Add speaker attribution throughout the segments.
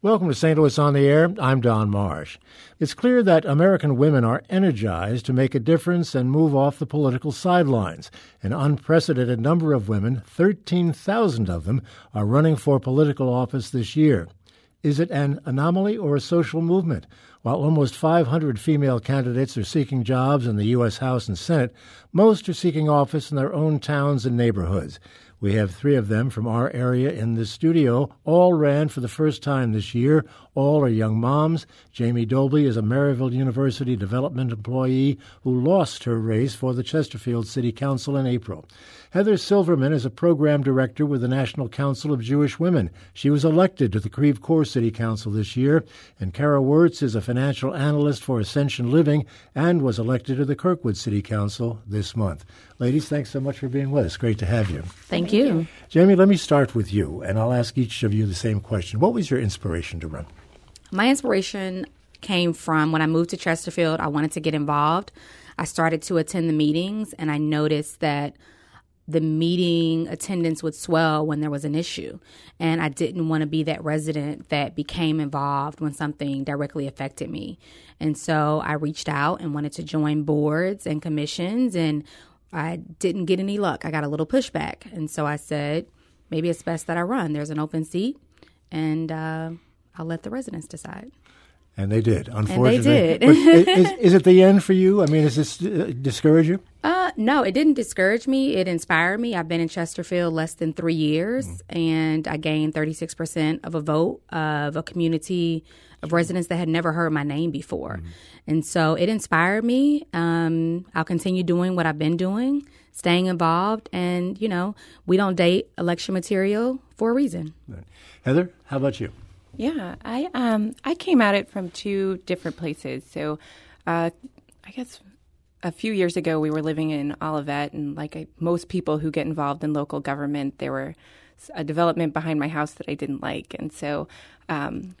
Speaker 1: Welcome to St. Louis on the Air. I'm Don Marsh. It's clear that American women are energized to make a difference and move off the political sidelines. An unprecedented number of women, 13,000 of them, are running for political office this year. Is it an anomaly or a social movement? While almost 500 female candidates are seeking jobs in the U.S. House and Senate, most are seeking office in their own towns and neighborhoods. We have three of them from our area in the studio. All ran for the first time this year. All are young moms. Jamie Dobley is a Maryville University development employee who lost her race for the Chesterfield City Council in April. Heather Silverman is a program director with the National Council of Jewish Women. She was elected to the Creve Coeur City Council this year. And Kara Wirtz is a financial analyst for Ascension Living and was elected to the Kirkwood City Council this month. Ladies, thanks so much for being with us. Great to have you.
Speaker 2: Thank you.
Speaker 1: Jamie, let me start with you, and I'll ask each of you the same question. What was your inspiration to run?
Speaker 2: My inspiration came from when I moved to Chesterfield, I wanted to get involved. I started to attend the meetings, and I noticed that the meeting attendance would swell when there was an issue. And I didn't want to be that resident that became involved when something directly affected me. And so I reached out and wanted to join boards and commissions and I didn't get any luck. I got a little pushback. And so I said, maybe it's best that I run. There's an open seat, and uh, I'll let the residents decide.
Speaker 1: And they did, unfortunately.
Speaker 2: And they did.
Speaker 1: is, is, it the end for you? I mean, does this uh, discourage you?
Speaker 2: Uh, no, it didn't discourage me. It inspired me. I've been in Chesterfield less than three years, mm and I gained 36% of a vote of a community of residents that had never heard my name before. mm And so it inspired me. Um, I'll continue doing what I've been doing, staying involved. And, you know, we don't date election material for a reason.
Speaker 1: Heather, how about you?
Speaker 3: Yeah, I um I came at it from two different places. So, uh, I guess a few years ago we were living in Olivette, and like I, most people who get involved in local government, there were a development behind my house that I didn't like, and so um,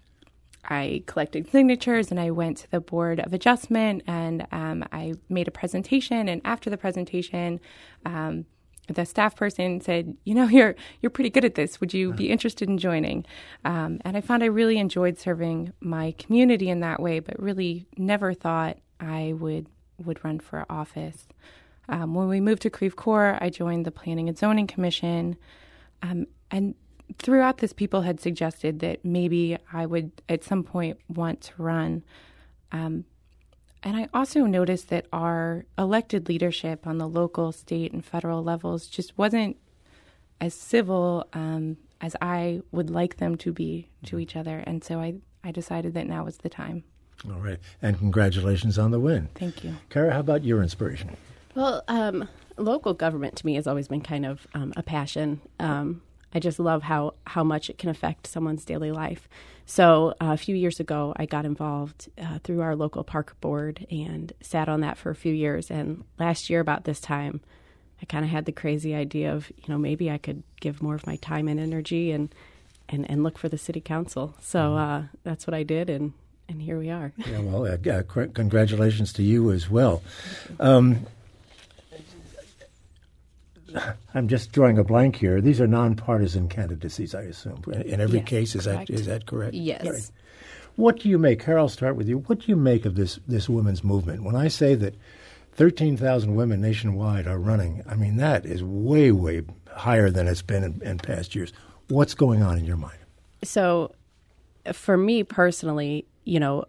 Speaker 3: I collected signatures and I went to the board of adjustment and um, I made a presentation. And after the presentation, um, the staff person said, "You know, you're you're pretty good at this. Would you be interested in joining?" Um, and I found I really enjoyed serving my community in that way, but really never thought I would would run for office. Um, when we moved to Creve Coeur, I joined the Planning and Zoning Commission, um, and throughout this, people had suggested that maybe I would at some point want to run. And I also noticed that our elected leadership on the local, state, and federal levels just wasn't as civil um, as I would like them to be to mm-hmm. each other. And so I, I decided that now was the time.
Speaker 1: All right. And congratulations on the win.
Speaker 3: Thank you.
Speaker 1: Kara, how about your inspiration?
Speaker 4: Well, um, local government to me has always been kind of um, a passion. Um, I just love how, how much it can affect someone's daily life. So uh, a few years ago, I got involved uh, through our local park board and sat on that for a few years. And last year, about this time, I kind of had the crazy idea of, you know, maybe I could give more of my time and energy and and, and look for the city council. So mm-hmm. uh, that's what I did, and and here we are.
Speaker 1: yeah, well, uh, congratulations to you as well. Um, I'm just drawing a blank here. These are nonpartisan candidacies, I assume. In every
Speaker 4: yes,
Speaker 1: case, is
Speaker 4: correct.
Speaker 1: that is that correct?
Speaker 4: Yes.
Speaker 1: Right. What do you make? Carol, I'll start with you. What do you make of this this women's movement? When I say that 13,000 women nationwide are running, I mean that is way way higher than it's been in, in past years. What's going on in your mind?
Speaker 4: So, for me personally, you know,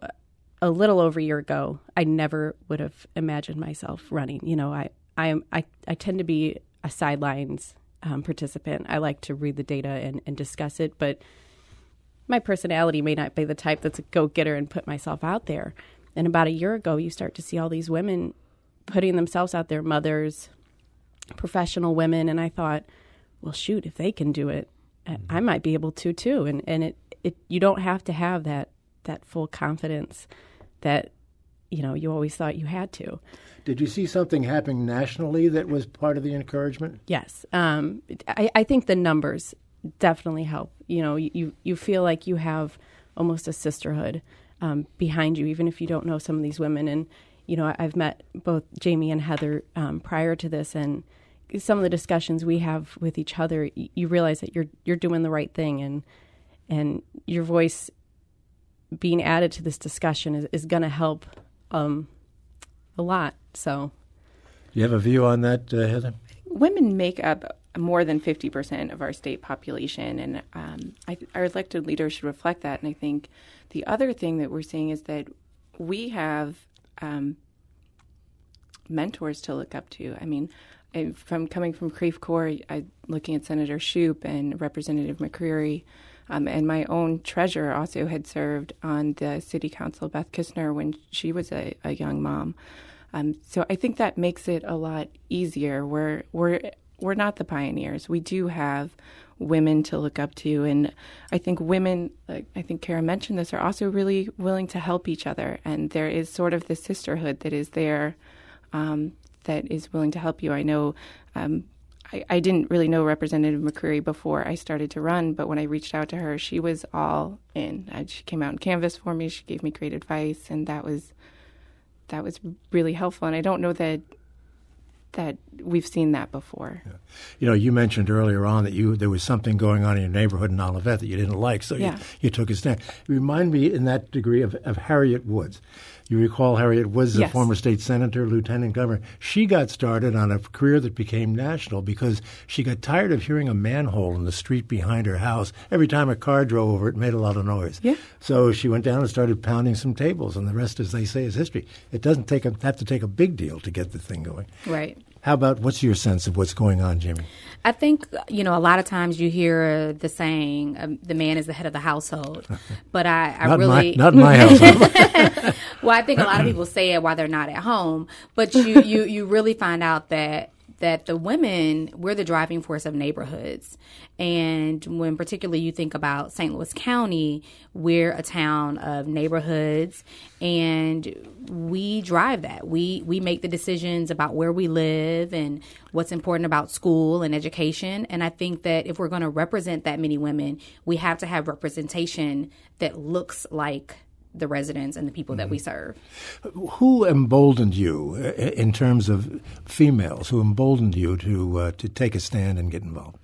Speaker 4: a little over a year ago, I never would have imagined myself running. You know, I I I, I tend to be a sidelines um, participant. I like to read the data and, and discuss it, but my personality may not be the type that's a go getter and put myself out there. And about a year ago, you start to see all these women putting themselves out there, mothers, professional women, and I thought, well, shoot, if they can do it, I might be able to too. And and it, it you don't have to have that that full confidence that you know you always thought you had to.
Speaker 1: Did you see something happening nationally that was part of the encouragement?
Speaker 4: Yes, um, I, I, think the numbers definitely help. You know, you you feel like you have almost a sisterhood um, behind you, even if you don't know some of these women. And you know, I've met both Jamie and Heather um, prior to this, and some of the discussions we have with each other, you realize that you're you're doing the right thing, and and your voice being added to this discussion is, is going to help um, a lot. So,
Speaker 1: you have a view on that, uh, Heather?
Speaker 3: Women make up more than 50% of our state population, and um, I, our elected leaders should reflect that. And I think the other thing that we're seeing is that we have um, mentors to look up to. I mean, from coming from Creve Coeur, I looking at Senator Schupp and Representative McCreery, um, and my own treasurer also had served on the city council, Beth Kistner, when she was a, a young mom. Um, so I think that makes it a lot easier. We're we're we're not the pioneers. We do have women to look up to, and I think women, like I think Kara mentioned this, are also really willing to help each other. And there is sort of this sisterhood that is there um, that is willing to help you. I know. Um, I, I, didn't really know Representative McCreery before I started to run, but when I reached out to her, she was all in. She came out and canvassed for me. She gave me great advice, and that was that was really helpful. And I don't know that that we've seen that before. Yeah.
Speaker 1: You know, you mentioned earlier on that you there was something going on in your neighborhood in Olivette that you didn't like, so yeah. you, you took a stand. Remind me in that degree of, of Harriet Woods. You recall Harriet Woods, the yes. former state senator, lieutenant governor. She got started on a career that became national because she got tired of hearing a manhole in the street behind her house. Every time a car drove over, it made a lot of noise.
Speaker 3: Yeah.
Speaker 1: So she went down and started pounding some tables, and the rest, as they say, is history. It doesn't take a, have to take a big deal to get the thing going.
Speaker 2: Right.
Speaker 1: How about what's your sense of what's going on, Jimmy?
Speaker 2: I think you know a lot of times you hear the saying um, "the man is the head of the household," but I, I
Speaker 1: not
Speaker 2: really
Speaker 1: my, not my household.
Speaker 2: well, I think a lot of people say it while they're not at home, but you you you really find out that that the women we're the driving force of neighborhoods. And when particularly you think about st louis county we're a town of neighborhoods and we drive that. We we make the decisions about where we live and what's important about school and education. And i think that if we're going to represent that many women we have to have representation that looks like the residents and the people that we mm-hmm. serve.
Speaker 1: Who emboldened you uh, in terms of females? Who emboldened you to uh, to take a stand and get involved?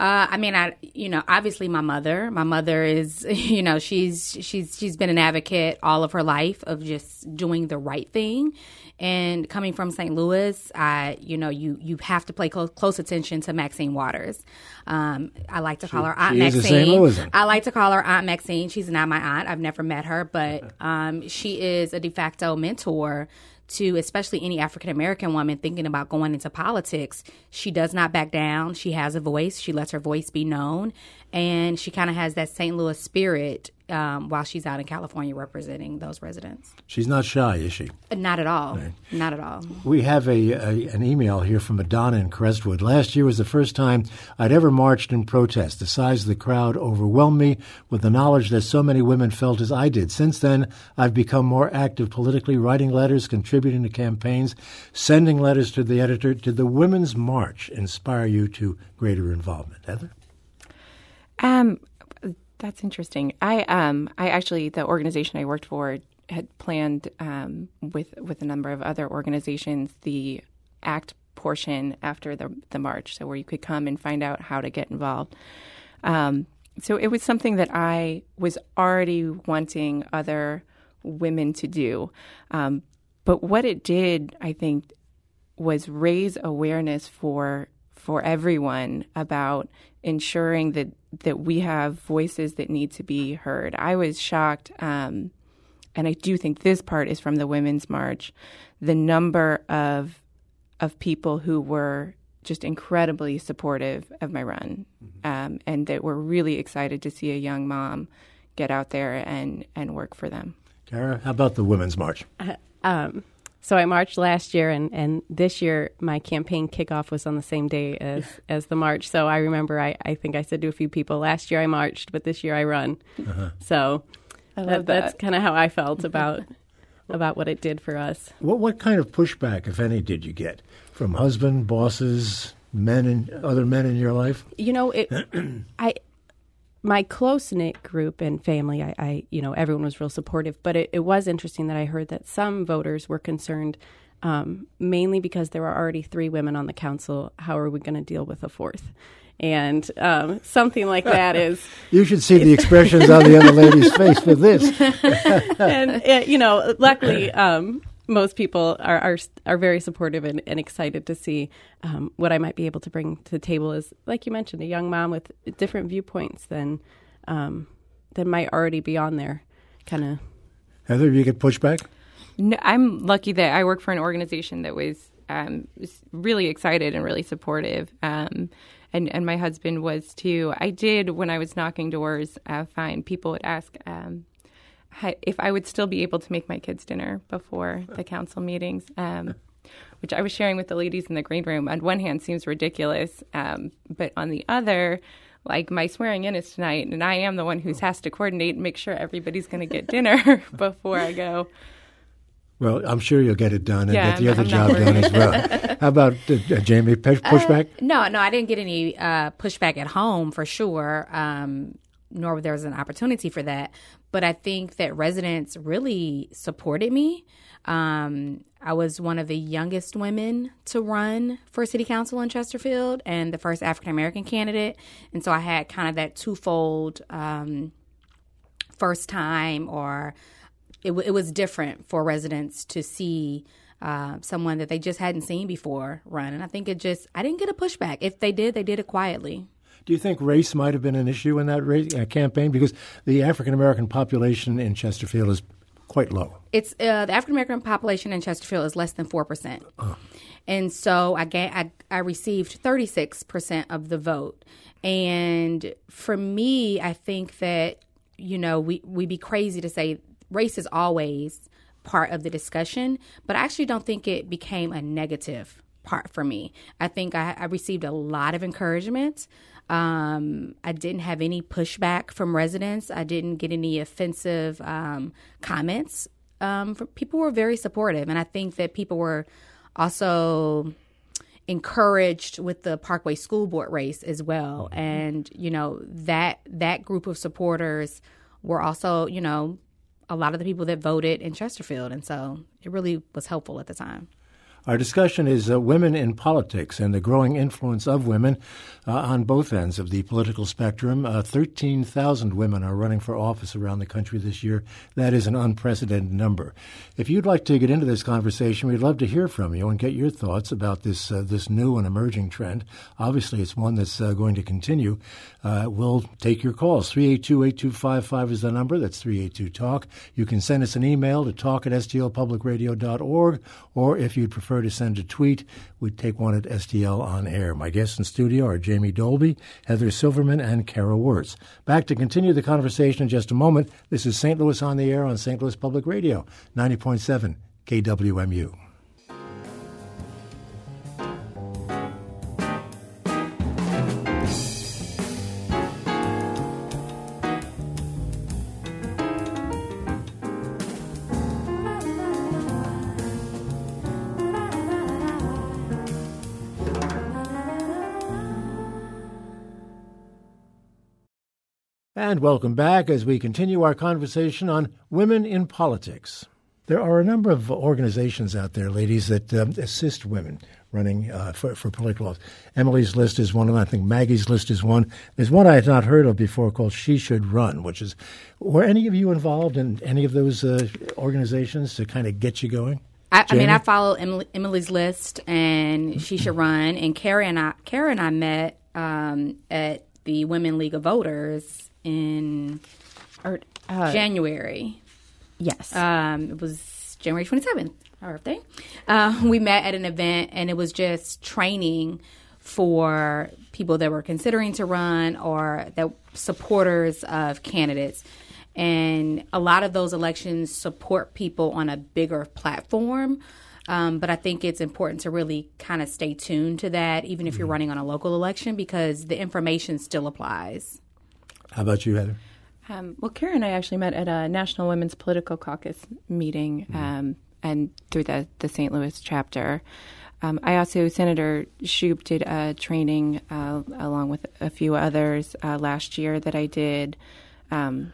Speaker 2: Uh, I mean, I you know, obviously my mother. My mother is, you know, she's she's she's been an advocate all of her life of just doing the right thing. And coming from St. Louis, I you know you you have to pay close, close attention to Maxine Waters. Um, I like to
Speaker 1: she,
Speaker 2: call her Aunt
Speaker 1: Maxine.
Speaker 2: I like to call her Aunt Maxine. She's not my aunt. I've never met her, but um, she is a de facto mentor to especially any African American woman thinking about going into politics. She does not back down. She has a voice. She lets her voice be known. And she kind of has that St. Louis spirit um, while she's out in California representing those residents.
Speaker 1: She's not shy, is she?
Speaker 2: Not at all. Right. Not at all.
Speaker 1: We have a, a, an email here from Madonna in Crestwood. Last year was the first time I'd ever marched in protest. The size of the crowd overwhelmed me with the knowledge that so many women felt as I did. Since then, I've become more active politically, writing letters, contributing to campaigns, sending letters to the editor. Did the Women's March inspire you to greater involvement? Heather?
Speaker 3: Um, that's interesting. I um I actually the organization I worked for had planned um, with with a number of other organizations the act portion after the the march, so where you could come and find out how to get involved. Um, so it was something that I was already wanting other women to do, um, but what it did, I think, was raise awareness for for everyone about ensuring that that we have voices that need to be heard. I was shocked, um, and I do think this part is from the Women's March, the number of of people who were just incredibly supportive of my run, mm-hmm. um, and that were really excited to see a young mom get out there and and work for them.
Speaker 1: Kara, how about the Women's March? Uh,
Speaker 4: um, so I marched last year, and, and this year my campaign kickoff was on the same day as, as the march. So I remember I, I think I said to a few people, last year I marched, but this year I run. Uh-huh. So that, that. that's kind of how I felt about about what it did for us.
Speaker 1: What what kind of pushback, if any, did you get from husband, bosses, men, and other men in your life?
Speaker 4: You know, it. I my close knit group and family, I, I, you know, everyone was real supportive. But it, it, was interesting that I heard that some voters were concerned, um, mainly because there were already three women on the council. How are we going to deal with a fourth? and um, something like that is.
Speaker 1: You should see the expressions on the other lady's face for this.
Speaker 4: and uh, you know, luckily, um, most people are are, are very supportive and, and excited to see um, what I might be able to bring to the table. Is like you mentioned, a young mom with different viewpoints than um, than might already be on there. Kind of.
Speaker 1: Heather, you get pushback.
Speaker 3: No, I'm lucky that I work for an organization that was, um, was really excited and really supportive. Um, and, and my husband was too. I did, when I was knocking doors, uh, find people would ask um, if I would still be able to make my kids dinner before the council meetings, um, which I was sharing with the ladies in the green room. On one hand, seems ridiculous, um, but on the other, like my swearing in is tonight, and I am the one who has to coordinate and make sure everybody's going to get dinner before I go.
Speaker 1: Well, I'm sure you'll get it done and
Speaker 3: Yeah,
Speaker 1: get the
Speaker 3: I'm-
Speaker 1: other
Speaker 3: I'm
Speaker 1: job done as well. How about uh, uh, Jamie? Pushback?
Speaker 2: Uh, no, no, I didn't get any uh, pushback at home for sure. Um, nor there was an opportunity for that. But I think that residents really supported me. Um, I was one of the youngest women to run for city council in Chesterfield and the first African American candidate. And so I had kind of that twofold um, first time or it, w- it was different for residents to see uh, someone that they just hadn't seen before run. And I think it just, I didn't get a pushback. If they did, they did it quietly.
Speaker 1: Do you think race might have been an issue in that race, uh, campaign? Because the African American population in Chesterfield is quite low.
Speaker 2: It's uh, the African American population in Chesterfield is less than four percent, and so I, ga- I I received thirty six percent of the vote. And for me, I think that you know we we'd be crazy to say race is always part of the discussion, but I actually don't think it became a negative part for me. I think I, I received a lot of encouragement. Um, I didn't have any pushback from residents. I didn't get any offensive um, comments. Um, from, people were very supportive, and I think that people were also encouraged with the Parkway School Board race as well. And you know that that group of supporters were also you know a lot of the people that voted in Chesterfield, and so it really was helpful at the time.
Speaker 1: Our discussion is uh, women in politics and the growing influence of women uh, on both ends of the political spectrum. Uh, 13,000 women are running for office around the country this year. That is an unprecedented number. If you'd like to get into this conversation, we'd love to hear from you and get your thoughts about this uh, this new and emerging trend. Obviously, it's one that's uh, going to continue. Uh, we'll take your calls. 382-8255 is the number. That's 382-TALK. You can send us an email to talk at stlpublicradio.org, or if you'd prefer to send a tweet, we'd take one at STL on air. My guests in studio are Jamie Dolby, Heather Silverman, and Kara Wirtz. Back to continue the conversation in just a moment. This is St. Louis on the air on St. Louis Public Radio, 90.7 KWMU. And welcome back as we continue our conversation on women in politics. There are a number of organizations out there, ladies, that um, assist women running uh, for, for political office. Emily's List is one of them. I think Maggie's List is one. There's one I had not heard of before called She Should Run, which is. Were any of you involved in any of those uh, organizations to kind of get you going?
Speaker 2: I, I mean, I follow Emily, Emily's list, and she should run. And Kara and I, Kara and I met um, at the Women League of Voters in
Speaker 3: Or, uh,
Speaker 2: January.
Speaker 3: yes.
Speaker 2: Um, it was January 27th, our birthday. Uh, we met at an event, and it was just training for people that were considering to run or that supporters of candidates. And a lot of those elections support people on a bigger platform. Um, but I think it's important to really kind of stay tuned to that, even if you're running on a local election, because the information still applies.
Speaker 1: How about you, Heather?
Speaker 3: Um, well, Kara and I actually met at a National Women's Political Caucus meeting, um, and through the the St. Louis chapter. Um, I also Senator Schupp did a training uh, along with a few others uh, last year that I did. Um,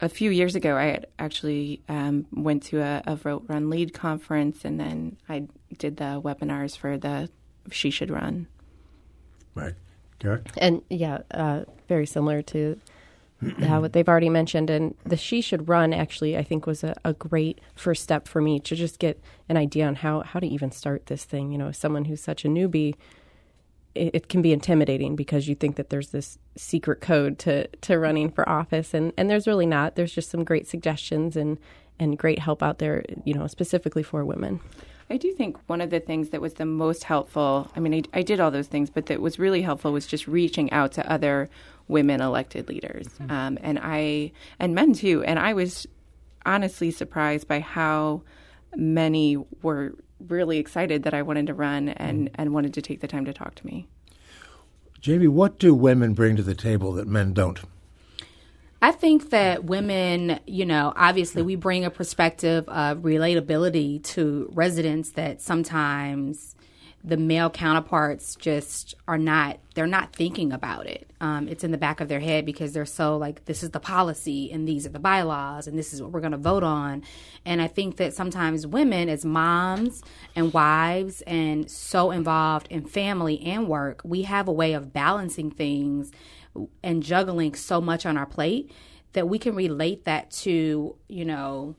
Speaker 3: a few years ago, I had actually um, went to a, a Vote Run Lead conference, and then I did the webinars for the She Should Run.
Speaker 1: Right. Garrett?
Speaker 4: And yeah, uh, very similar to uh, what they've already mentioned. And the She Should Run actually, I think, was a, a, great first step for me to just get an idea on how, how to even start this thing. You know, as someone who's such a newbie, it, it, can be intimidating because you think that there's this secret code to, to running for office. And, and there's really not. There's just some great suggestions and, and great help out there, you know, specifically for women.
Speaker 3: I do think one of the things that was the most helpful, I mean, I, I, did all those things, but that was really helpful was just reaching out to other women elected leaders mm-hmm. um, and I, and men too. And I was honestly surprised by how many were really excited that I wanted to run and, mm-hmm. and wanted to take the time to talk to me.
Speaker 1: Jamie, what do women bring to the table that men don't?
Speaker 2: I think that women, you know, obviously we bring a perspective of relatability to residents that sometimes the male counterparts just are not they're not thinking about it. Um, it's in the back of their head because they're so like this is the policy and these are the bylaws and this is what we're going to vote on. And i think that sometimes women as moms and wives and so involved in family and work we have a way of balancing things and juggling so much on our plate that we can relate that to, you know,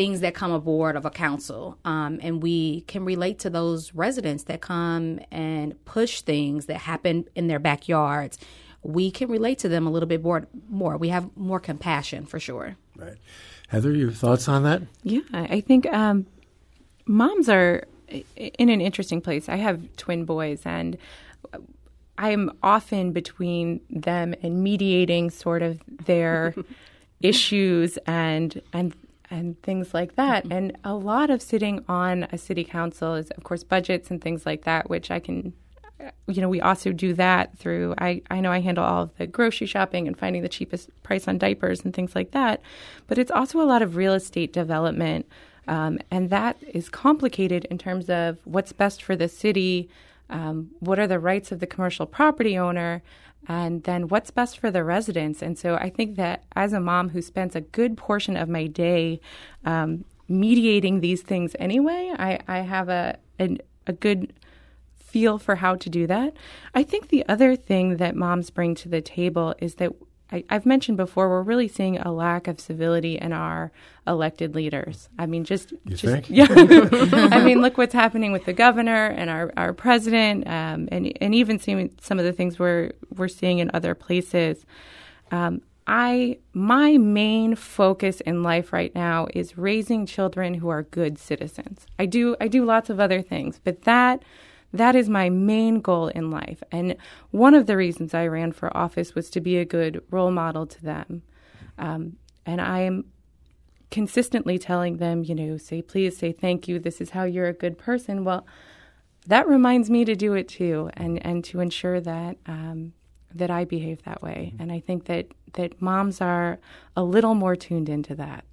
Speaker 2: things that come aboard of a council. Um, and we can relate to those residents that come and push things that happen in their backyards. We can relate to them a little bit more. more. We have more compassion for sure.
Speaker 1: Right. Heather, your thoughts on that?
Speaker 3: Yeah, I think um, moms are in an interesting place. I have twin boys, and I'm often between them and mediating sort of their issues and and and things like that. Mm-hmm. And a lot of sitting on a city council is, of course, budgets and things like that, which I can, you know, we also do that through. I I know I handle all of the grocery shopping and finding the cheapest price on diapers and things like that, but it's also a lot of real estate development. Um, and that is complicated in terms of what's best for the city, um, what are the rights of the commercial property owner, and then what's best for the residents. And so I think that as a mom who spends a good portion of my day um, mediating these things anyway, I, I have a, a, a good feel for how to do that. I think the other thing that moms bring to the table is that I, have mentioned before, we're really seeing a lack of civility in our elected leaders. I mean, just,
Speaker 1: you
Speaker 3: just
Speaker 1: think?
Speaker 3: yeah. I mean, look what's happening with the governor and our, our president, um, and and even seeing some of the things we're we're seeing in other places. Um, I my main focus in life right now is raising children who are good citizens. I do I do lots of other things, but that that is my main goal in life. And one of the reasons I ran for office was to be a good role model to them. Um, and I am consistently telling them, you know, say please, say thank you. This is how you're a good person. Well, that reminds me to do it too, and and to ensure that um, that I behave that way. Mm-hmm. And I think that that moms are a little more tuned into that.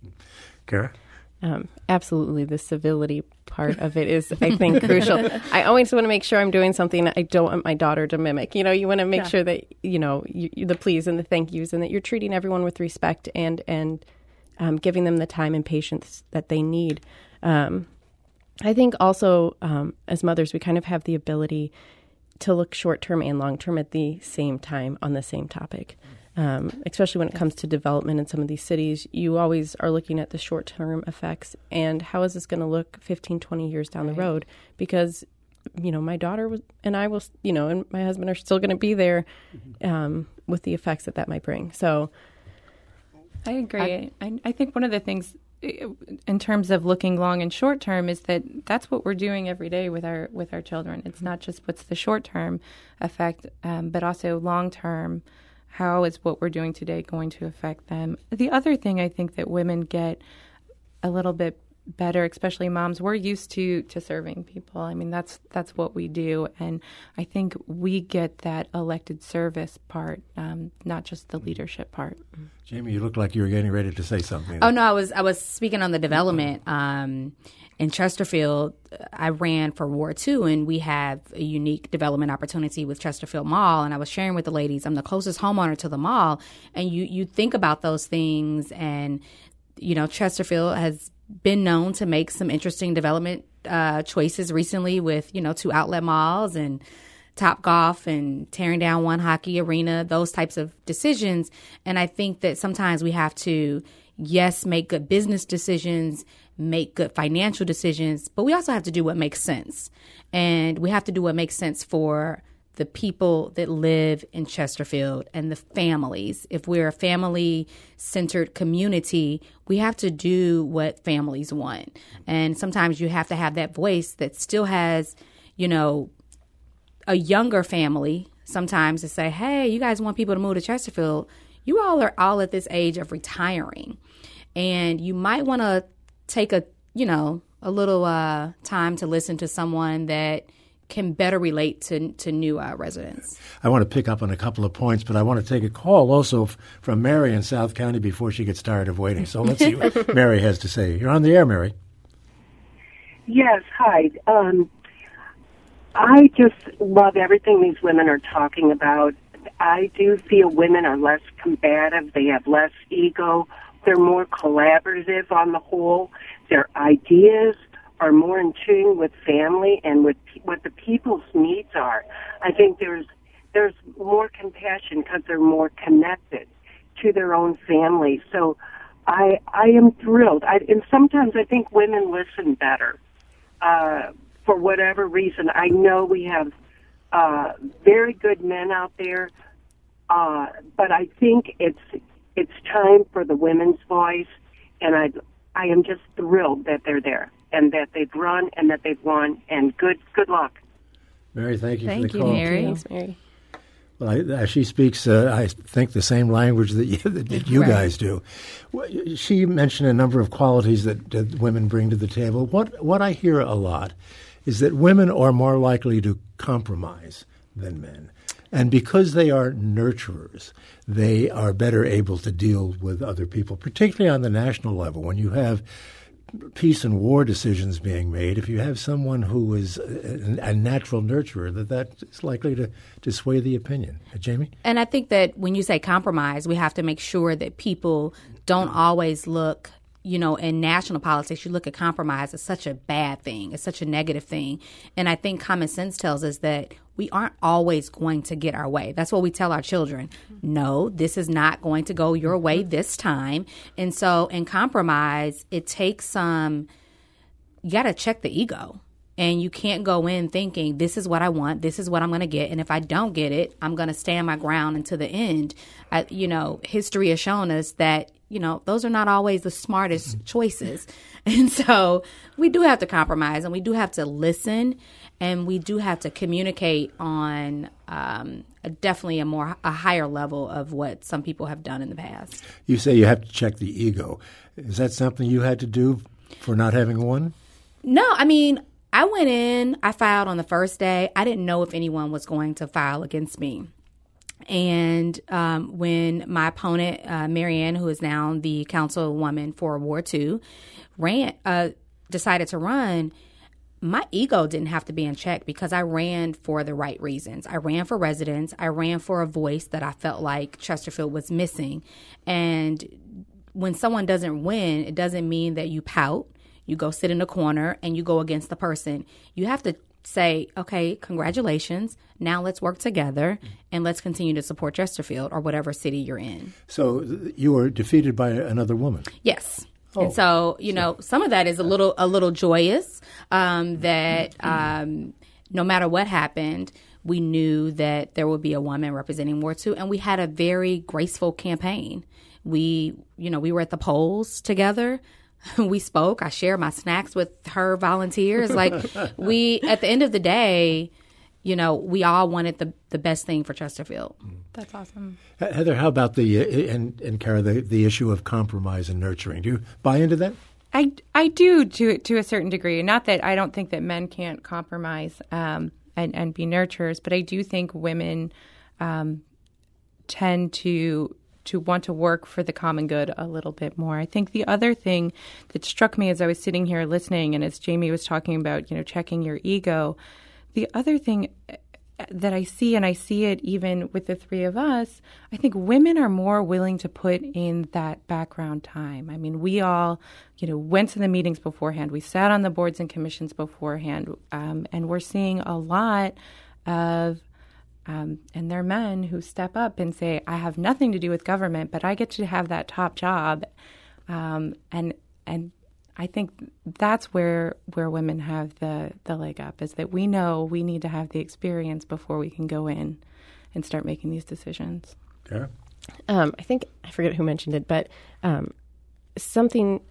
Speaker 1: Kara.
Speaker 4: Um, absolutely, the civility part of it is, I think, crucial. I always want to make sure I'm doing something I don't want my daughter to mimic. You know, you want to make yeah. sure that you know you, the please and the thank yous, and that you're treating everyone with respect and and um, giving them the time and patience that they need. Um, I think also um, as mothers, we kind of have the ability to look short term and long term at the same time on the same topic um, especially when it comes to development in some of these cities, you always are looking at the short term effects and how is this going to look 15, 20 years down right. the road? Because, you know, my daughter was, and I will, you know, and my husband are still going to be there mm-hmm. um, with the effects that that might bring. So
Speaker 3: I agree. I, I, I think one of the things in terms of looking long and short term is that that's what we're doing every day with our with our children. It's not just what's the short term effect, um, but also long term how is what we're doing today going to affect them? The other thing I think that women get a little bit better, especially moms, we're used to to serving people. I mean, that's that's what we do, and I think we get that elected service part, um, not just the leadership part.
Speaker 1: Jamie, you look like you were getting ready to say something.
Speaker 2: Oh no, I was I was speaking on the development. Um, in Chesterfield, I ran for Ward 2, and we have a unique development opportunity with Chesterfield Mall. And I was sharing with the ladies, I'm the closest homeowner to the mall. And you, you think about those things, and, you know, Chesterfield has been known to make some interesting development uh, choices recently with, you know, two outlet malls and Top Golf and tearing down one hockey arena, those types of decisions. And I think that sometimes we have to, yes, make good business decisions, make good financial decisions, but we also have to do what makes sense. And we have to do what makes sense for the people that live in Chesterfield and the families. If we're a family centered community, we have to do what families want. And sometimes you have to have that voice that still has, you know, a younger family sometimes to say, hey, you guys want people to move to Chesterfield. You all are all at this age of retiring. And you might want to take a, you know, a little uh, time to listen to someone that can better relate to, to new uh, residents.
Speaker 1: I want to pick up on a couple of points, but I want to take a call also f- from Mary in South County before she gets tired of waiting. So let's see what Mary has to say. You're on the air, Mary.
Speaker 5: Yes, hi. Um, I just love everything these women are talking about. I do feel women are less combative, they have less ego, they're more collaborative on the whole. Their ideas are more in tune with family and with what the people's needs are. I think there's there's more compassion because they're more connected to their own family. So I I am thrilled. I, and sometimes I think women listen better uh, for whatever reason. I know we have uh, very good men out there, uh, but I think it's it's time for the women's voice, and I I am just thrilled that they're there and that they've run and that they've won. And good good luck.
Speaker 1: Mary, thank you
Speaker 2: thank
Speaker 1: for the
Speaker 2: you,
Speaker 1: call.
Speaker 2: Mary.
Speaker 4: Thanks, Mary.
Speaker 1: Well, I, she speaks, uh, I think, the same language that you, that you
Speaker 2: Right.
Speaker 1: guys do. She mentioned a number of qualities that, that women bring to the table. What what I hear a lot is that women are more likely to compromise than men. And because they are nurturers, they are better able to deal with other people, particularly on the national level. When you have peace and war decisions being made, if you have someone who is a, a natural nurturer, that that is likely to, to sway the opinion. Uh, Jamie?
Speaker 2: And I think that when you say compromise, we have to make sure that people don't always look, you know, in national politics, you look at compromise as such a bad thing, as such a negative thing. And I think common sense tells us that we aren't always going to get our way. That's what we tell our children. No, this is not going to go your way mm-hmm. this time. And so in compromise, it takes some you got to check the ego. And you can't go in thinking, this is what I want, this is what I'm going to get. And if I don't get it, I'm going to stand my ground until the end. I, you know, history has shown us that, you know, those are not always the smartest mm-hmm. choices. And so we do have to compromise and we do have to listen and we do have to communicate on um, a, definitely a more, a higher level of what some people have done in the past.
Speaker 1: You say you have to check the ego. Is that something you had to do for not having one?
Speaker 2: No, I mean, I went in, I filed on the first day. I didn't know if anyone was going to file against me. And um, when my opponent, uh, Marianne, who is now the councilwoman for Ward 2, ran, uh, decided to run, my ego didn't have to be in check because I ran for the right reasons. I ran for residents. I ran for a voice that I felt like Chesterfield was missing. And when someone doesn't win, it doesn't mean that you pout, you go sit in a corner, and you go against the person. You have to say, okay, congratulations. Now let's work together and let's continue to support Chesterfield or whatever city you're in.
Speaker 1: So you were defeated by another woman.
Speaker 2: Yes. And so, you know, some of that is a little a little joyous. Um, that um, no matter what happened, we knew that there would be a woman representing Ward Two, and we had a very graceful campaign. We, you know, we were at the polls together. We spoke. I shared my snacks with her volunteers. Like we, at the end of the day, you know, we all wanted the the best thing for Chesterfield.
Speaker 3: That's awesome.
Speaker 1: Heather, how about the uh, and and Kara the, the issue of compromise and nurturing? Do you buy into that?
Speaker 3: I, I do to to a certain degree. Not that I don't think that men can't compromise um, and and be nurturers, but I do think women um, tend to to want to work for the common good a little bit more. I think the other thing that struck me as I was sitting here listening, and as Jamie was talking about, you know, checking your ego, the other thing that I see, and I see it even with the three of us, I think women are more willing to put in that background time. I mean, we all, you know, went to the meetings beforehand. We sat on the boards and commissions beforehand, um, and we're seeing a lot of um, and they're men who step up and say, "I have nothing to do with government, but I get to have that top job," um, and and I think that's where where women have the the leg up is that we know we need to have the experience before we can go in and start making these decisions.
Speaker 1: Yeah.
Speaker 4: Um, I think I forget who mentioned it, but um, something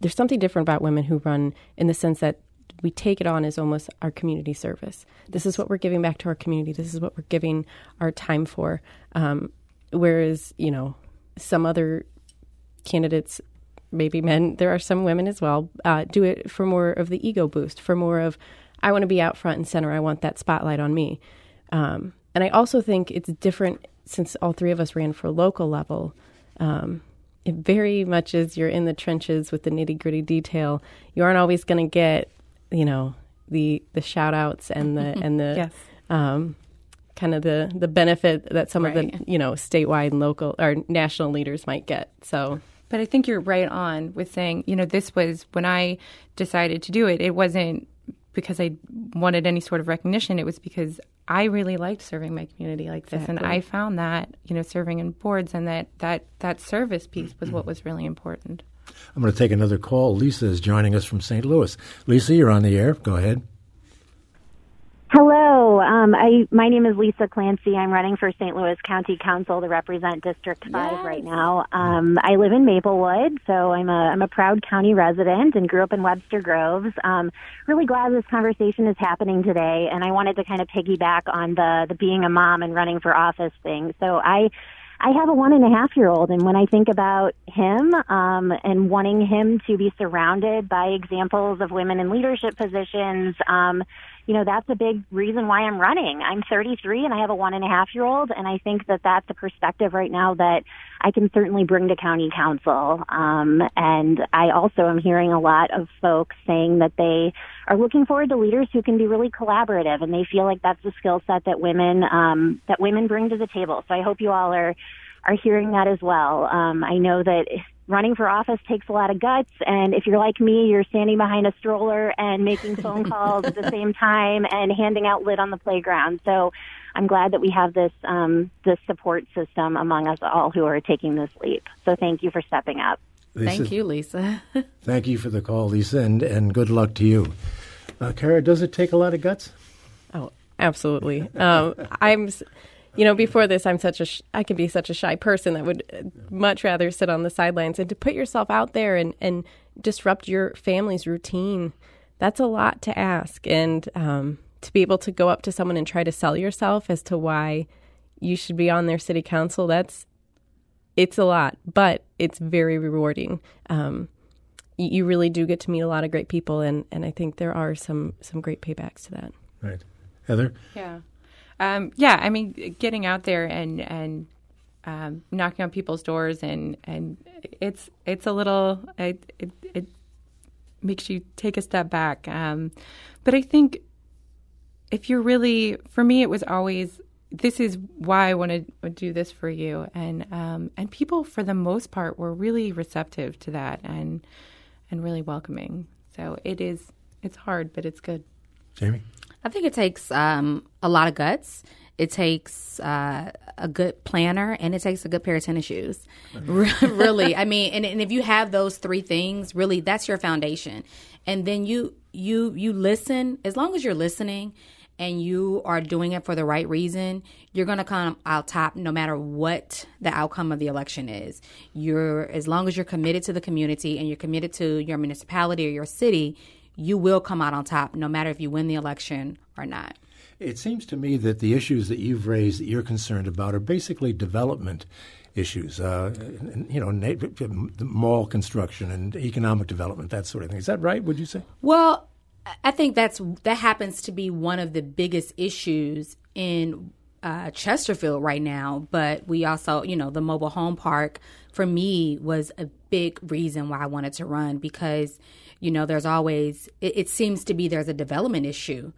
Speaker 4: there's something different about women who run in the sense that we take it on as almost our community service. This is what we're giving back to our community. This is what we're giving our time for. Um, whereas, you know, some other candidates, maybe men, there are some women as well, uh, do it for more of the ego boost, for more of, I want to be out front and center. I want that spotlight on me. Um, and I also think it's different since all three of us ran for local level. Um, it very much is you're in the trenches with the nitty gritty detail. You aren't always going to get you know the the shout outs and the and the
Speaker 3: yes.
Speaker 4: um, kind of the the benefit that some
Speaker 2: Right.
Speaker 4: of the you know statewide and local or national leaders might get. So
Speaker 3: But I think you're right on with saying, you know, this was when I decided to do it, it wasn't because I wanted any sort of recognition. It was because I really liked serving my community like this. And I found that, you know, serving in boards and that, that, that service piece was what was really important.
Speaker 1: I'm going to take another call. Lisa is joining us from St. Louis. Lisa, you're on the air. Go ahead.
Speaker 6: Hello, um, I my name is Lisa Clancy. I'm running for St. Louis County Council to represent District Five right now. Um, I live in Maplewood, so I'm a I'm a proud county resident and grew up in Webster Groves. Um, really glad this conversation is happening today, and I wanted to kind of piggyback on the the being a mom and running for office thing. So I. I have a one and a half year old, and when I think about him um, and wanting him to be surrounded by examples of women in leadership positions, um, you know, that's a big reason why I'm running. I'm 33 and I have a one and a half year old, and I think that that's a perspective right now that I can certainly bring to county council. Um, and I also am hearing a lot of folks saying that they are looking forward to leaders who can be really collaborative, and they feel like that's the skill set that women um, that women bring to the table. So I hope you all are are hearing that as well. Um, I know that running for office takes a lot of guts, and if you're like me, you're standing behind a stroller and making phone calls at the same time and handing out lit on the playground. So I'm glad that we have this um, this support system among us all who are taking this leap. So thank you for stepping up.
Speaker 1: Lisa,
Speaker 2: Thank you, Lisa.
Speaker 1: Thank you for the call, Lisa, and, and good luck to you. Uh, Kara, does it take a lot of guts?
Speaker 4: Oh, absolutely. Um, I'm, s- you know, before this, I'm such a, sh- I can be such a shy person that would uh, much rather sit on the sidelines and to put yourself out there and, and disrupt your family's routine. That's a lot to ask. And um, to be able to go up to someone and try to sell yourself as to why you should be on their city council, that's, it's a lot, but it's very rewarding. Um, you, you really do get to meet a lot of great people, and, and I think there are some, some great paybacks to that.
Speaker 1: Right. Heather?
Speaker 3: Yeah. Um, yeah, I mean, getting out there and and um, knocking on people's doors and and it's it's a little it it, it makes you take a step back. Um, but I think if you're really, for me, it was always this is why I want to do this for you, and um, and people for the most part were really receptive to that and and really welcoming. So it is it's hard, but it's good.
Speaker 1: Jamie?
Speaker 2: I think it takes um, a lot of guts. It takes uh, a good planner and it takes a good pair of tennis shoes. really, I mean, and, and if you have those three things, really, that's your foundation. And then you you you listen. As long as you're listening and you are doing it for the right reason, you're going to come out top no matter what the outcome of the election is. You're as long as you're committed to the community and you're committed to your municipality or your city, you will come out on top no matter if you win the election or not.
Speaker 1: It seems to me that the issues that you've raised that you're concerned about are basically development issues. Uh, you know, na- mall construction and economic development, that sort of thing. Is that right? Would you say?
Speaker 2: Well, I think that's that happens to be one of the biggest issues in uh, Chesterfield right now. But we also, you know, the mobile home park for me was a big reason why I wanted to run because, you know, there's always it, it seems to be there's a development issue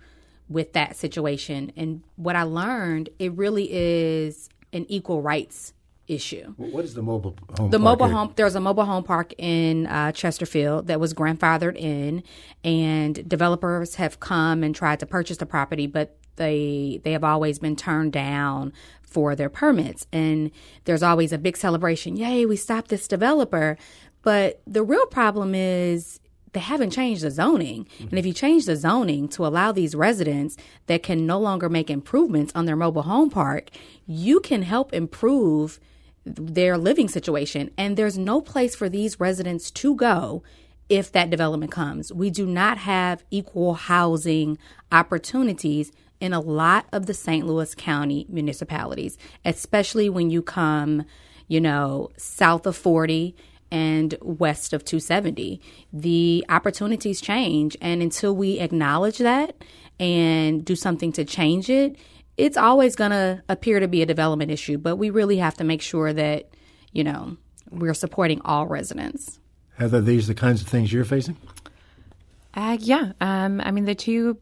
Speaker 2: with that situation, and what I learned it really is an equal rights issue.
Speaker 1: What is the mobile home?
Speaker 2: The
Speaker 1: park
Speaker 2: mobile
Speaker 1: here?
Speaker 2: home there's a mobile home park in uh, Chesterfield that was grandfathered in, and developers have come and tried to purchase the property, but they they have always been turned down for their permits and there's always a big celebration yay we stopped this developer but the real problem is they haven't changed the zoning. And if you change the zoning to allow these residents that can no longer make improvements on their mobile home park, you can help improve their living situation. And there's no place for these residents to go if that development comes. We do not have equal housing opportunities in a lot of the St. Louis County municipalities, especially when you come, you know, south of 40 and west of 270. The opportunities change. And until we acknowledge that and do something to change it, it's always going to appear to be a development issue. But we really have to make sure that, you know, we're supporting all residents.
Speaker 1: Heather, these the kinds of things you're facing?
Speaker 3: Uh, yeah. Um, I mean, the two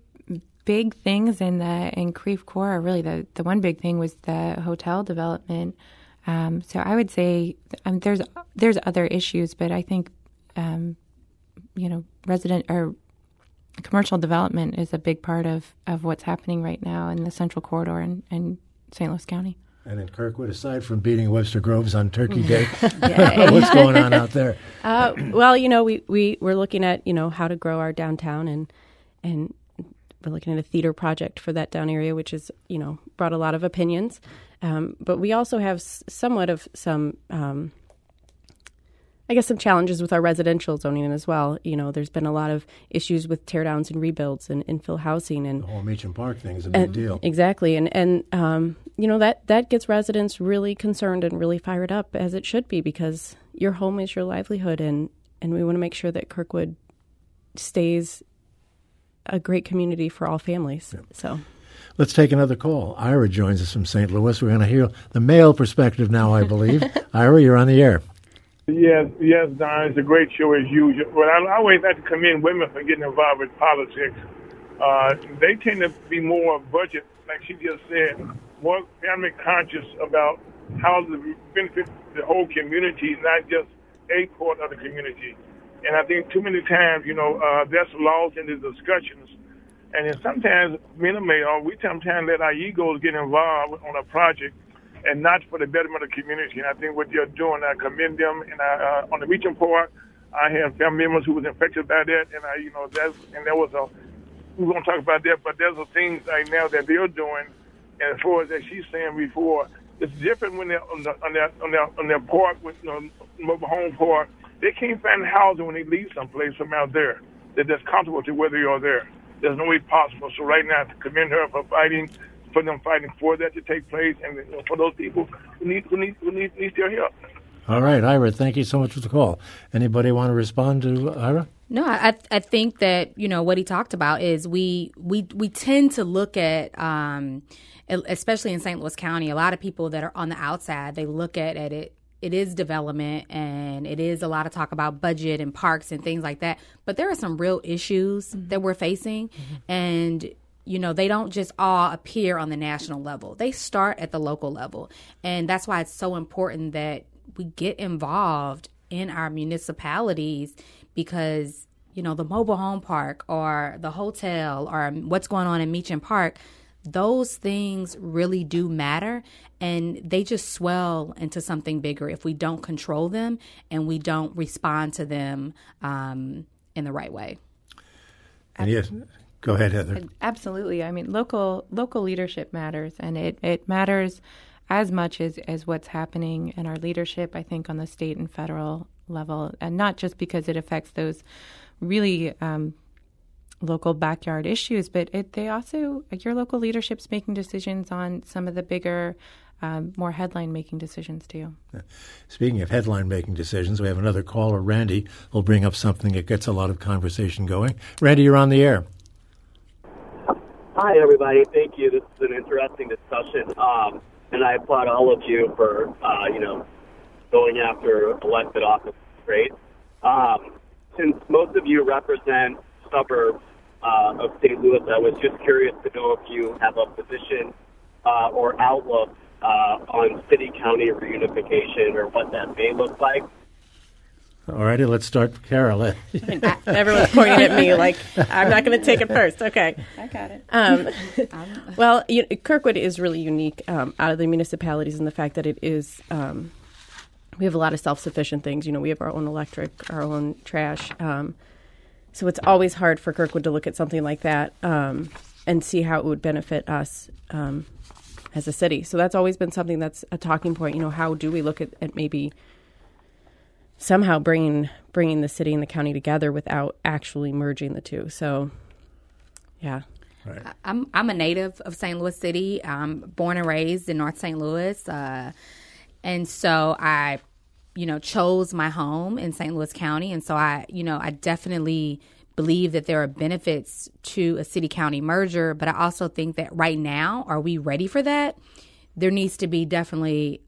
Speaker 3: big things in the in Creve Coeur are really the, the one big thing was the hotel development. Um, so I would say um, there's there's other issues, but I think um, you know resident or commercial development is a big part of, of what's happening right now in the Central Corridor and in, in St. Louis County.
Speaker 1: And in Kirkwood, aside from beating Webster Groves on Turkey Day, what's going on out there?
Speaker 4: Uh, well, you know, we, we, we're looking at, you know, how to grow our downtown and, and we're looking at a theater project for that down area, which has, you know, brought a lot of opinions. Um, but we also have s- somewhat of some, um, I guess, some challenges with our residential zoning as well. You know, there's been a lot of issues with teardowns and rebuilds and infill housing, and
Speaker 1: the whole Meacham Park thing is a big
Speaker 4: and,
Speaker 1: deal.
Speaker 4: Exactly, and and um, you know that that gets residents really concerned and really fired up as it should be because your home is your livelihood, and and we want to make sure that Kirkwood stays a great community for all families. Yeah. So.
Speaker 1: Let's take another call. Ira joins us from St. Louis. We're going to hear the male perspective now, I believe. Ira, you're on the air.
Speaker 7: Yes, yes, Don. It's a great show as usual. But I always like to commend women for getting involved with politics. Uh, they tend to be more budget, like she just said, more family conscious about how to benefit the whole community, not just a part of the community. And I think too many times, you know, uh, that's lost in the discussions and then sometimes, men or male, we sometimes let our egos get involved on a project and not for the betterment of the community. And I think what they're doing, I commend them. And I, uh, on the Meacham part, I have family members who was infected by that, and I, you know, that's and there was a. We're gonna talk about that, but there's a things right now that they're doing, and as far as that she's saying before, it's different when they're on, on their on their on their park with you know, mobile home park. They can't find housing when they leave someplace from out there that that's comfortable to where they are there there's no way possible. So right now, to commend her for fighting, for them fighting for that to take place, and for those people who need who need who need, need their help.
Speaker 1: All right, Ira, thank you so much for the call. Anybody want to respond to Ira?
Speaker 2: No, I I think that you know what he talked about is we we we tend to look at. Um, especially in St. Louis County, a lot of people that are on the outside, they look at, at it it is development and it is a lot of talk about budget and parks and things like that. But there are some real issues mm-hmm. that we're facing. Mm-hmm. And you know, they don't just all appear on the national level. They start at the local level. And that's why it's so important that we get involved in our municipalities because, you know, the mobile home park or the hotel or what's going on in Meacham Park, those things really do matter and they just swell into something bigger if we don't control them and we don't respond to them um, in the right way.
Speaker 1: And yes, go ahead, Heather.
Speaker 3: Absolutely. I mean, local local leadership matters, and it, it matters as much as, as what's happening in our leadership, I think, on the state and federal level, and not just because it affects those really um, local backyard issues, but it, they also, like your local leadership's making decisions on some of the bigger um, more headline making decisions too.
Speaker 1: Speaking of headline making decisions, we have another caller, Randy, who'll bring up something that gets a lot of conversation going. Randy, you're on the air.
Speaker 8: Hi, everybody. Thank you. This is an interesting discussion, um, and I applaud all of you for uh, you know going after elected office. Great. Um, since most of you represent suburbs uh, of St. Louis, I was just curious to know if you have a position uh, or outlook uh, on city county reunification or what that may look like.
Speaker 1: All righty, let's start. Carol.
Speaker 4: Everyone's pointing at me like I'm not going to take it first. Okay.
Speaker 3: I got it.
Speaker 4: Um, well, you Kirkwood is really unique um, out of the municipalities in the fact that it is. Um, we have a lot of self-sufficient things. You know, we have our own electric, our own trash. Um, so it's always hard for Kirkwood to look at something like that um, and see how it would benefit us um, as a city. So that's always been something that's a talking point. You know, how do we look at, at maybe somehow bringing bringing the city and the county together without actually merging the two? So, yeah.
Speaker 1: Right.
Speaker 2: I'm I'm a native of St. Louis City. I'm born and raised in North St. Louis, uh, and so I, you know, chose my home in St. Louis County, and so I, you know, I definitely believe that there are benefits to a city county merger, but I also think that right now, are we ready for that? There needs to be definitely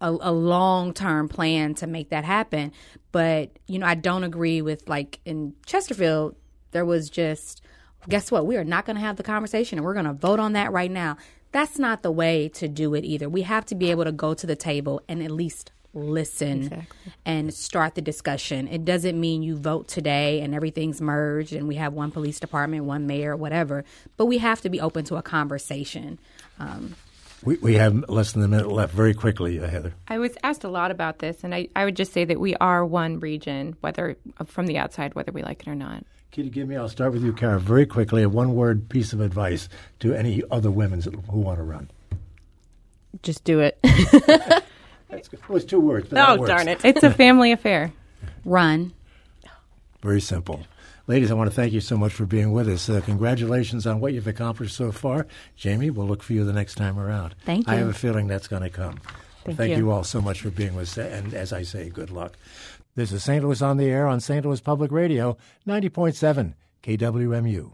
Speaker 2: a, a long term plan to make that happen. But you know, I don't agree with like in Chesterfield, there was just guess what? We are not going to have the conversation and we're going to vote on that right now. That's not the way to do it either. We have to be able to go to the table and at least listen
Speaker 4: Exactly.
Speaker 2: and start the discussion. It doesn't mean you vote today and everything's merged and we have one police department, one mayor, whatever, but we have to be open to a conversation. Um,
Speaker 1: We, we have less than a minute left. Very quickly, uh, Heather.
Speaker 3: I was asked a lot about this, and I, I would just say that we are one region, whether from the outside, whether we like it or not.
Speaker 1: Can you give me? I'll start with you, Kara. Very quickly, a one-word piece of advice to any other women who want to run.
Speaker 4: Just do it.
Speaker 1: That's good. It was two words. But
Speaker 4: oh,
Speaker 1: works.
Speaker 4: darn it.
Speaker 3: It's a family affair.
Speaker 2: run.
Speaker 1: Very simple. Ladies, I want to thank you so much for being with us. Uh, congratulations on what you've accomplished so far. Jamie, we'll look for you the next time around.
Speaker 2: Thank you.
Speaker 1: I have a feeling that's going to come.
Speaker 4: Thank
Speaker 1: thank
Speaker 4: you.
Speaker 1: you all so much for being with us. And as I say, good luck. This is St. Louis on the Air on St. Louis Public Radio, 90.7 KWMU.